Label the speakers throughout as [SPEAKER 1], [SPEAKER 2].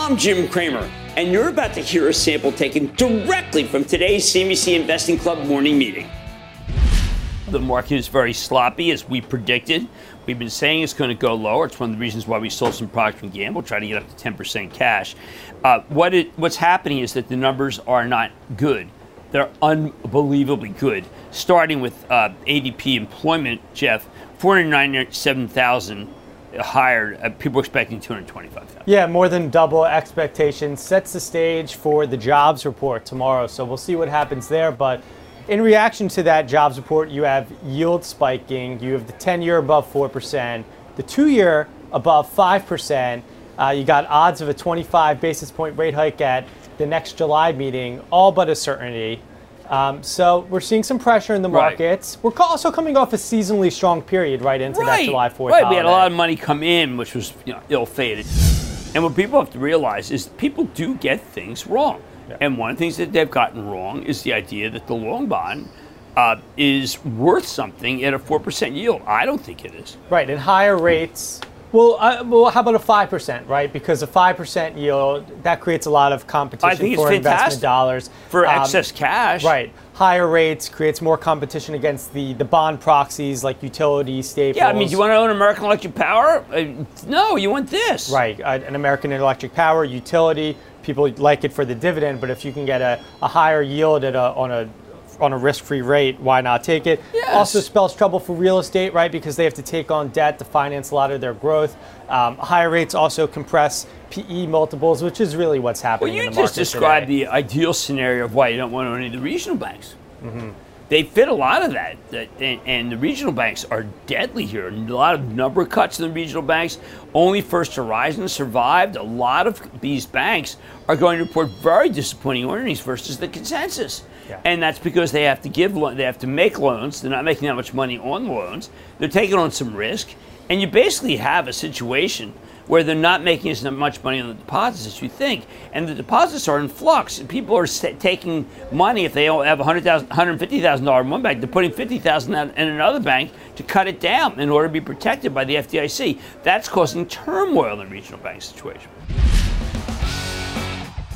[SPEAKER 1] I'm Jim Cramer, and you're about to hear a sample taken directly from today's CNBC Investing Club morning meeting. The market is very sloppy, as we predicted. We've been saying it's going to go lower. It's one of the reasons why we sold some Procter & Gamble, trying to get up to 10% cash. Uh, what it, what's happening is that the numbers are not good. They're unbelievably good. Starting with uh, ADP employment, Jeff, 497,000 hired. Uh, people expecting 225,000.
[SPEAKER 2] Yeah, more than double expectations. Sets the stage for the jobs report tomorrow. So we'll see what happens there. But in reaction to that jobs report, you have yield spiking. You have the 10 year above 4%, the two year above 5%. Uh, you got odds of a 25 basis point rate hike at the next July meeting, all but a certainty. Um, so we're seeing some pressure in the
[SPEAKER 1] Right.
[SPEAKER 2] markets. We're also coming off a seasonally strong period right into that July 4th
[SPEAKER 1] Right, we had a lot of money come in, which was you know, ill-fated. And what people have to realize is people do get things wrong. And one of the things that they've gotten wrong is the idea that the long bond uh, is worth something at a 4% yield. I don't think it is.
[SPEAKER 2] Right, and higher rates. Well, uh, well, how about a five percent, right? Because a five percent yield that creates a lot of competition
[SPEAKER 1] I think it's
[SPEAKER 2] for investment dollars
[SPEAKER 1] for
[SPEAKER 2] Um,
[SPEAKER 1] excess cash.
[SPEAKER 2] Right, higher rates creates more competition against the the bond proxies like utility staples.
[SPEAKER 1] Yeah, I mean, do you want to own American Electric Power? Uh, no, you want this.
[SPEAKER 2] right uh, an American Electric Power utility? People like it for the dividend, but if you can get a, a higher yield at a on a on a risk-free rate, why not take it?
[SPEAKER 1] Yes.
[SPEAKER 2] Also spells trouble for real estate, right? Because they have to take on debt to finance a lot of their growth. Um, higher rates also compress PE multiples, which is really what's happening.
[SPEAKER 1] Well, you
[SPEAKER 2] in the
[SPEAKER 1] just described
[SPEAKER 2] today.
[SPEAKER 1] the ideal scenario of why you don't want to own any of the regional banks.
[SPEAKER 2] Mm-hmm.
[SPEAKER 1] They fit a lot of that, and the regional banks are deadly here. A lot of number cuts in the regional banks. Only First Horizon survived. A lot of these banks are going to report very disappointing earnings versus the consensus.
[SPEAKER 2] Yeah.
[SPEAKER 1] And that's because they have to give, they have to make loans. They're not making that much money on loans. They're taking on some risk, and you basically have a situation where they're not making as much money on the deposits as you think, and the deposits are in flux. People are taking money if they have $100,000, $150,000 in one bank, they're putting $50,000 in another bank to cut it down in order to be protected by the FDIC. That's causing turmoil in the regional bank situation.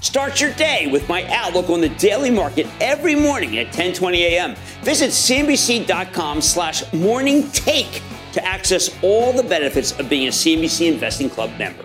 [SPEAKER 1] Start your day with my outlook on the daily market every morning at 10:20 a.m. Visit cnbc.com slash morning take to access all the benefits of being a CNBC Investing Club member.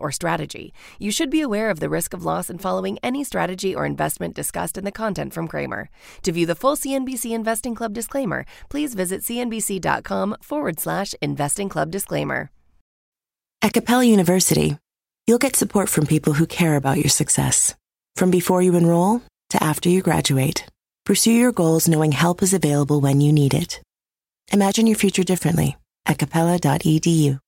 [SPEAKER 3] or strategy. You should be aware of the risk of loss in following any strategy or investment discussed in the content from Cramer. To view the full CNBC Investing Club disclaimer, please visit cnbc.com forward slash investing club disclaimer.
[SPEAKER 4] At Capella University, you'll get support from people who care about your success. From before you enroll to after you graduate, pursue your goals knowing help is available when you need it. Imagine your future differently at capella.edu.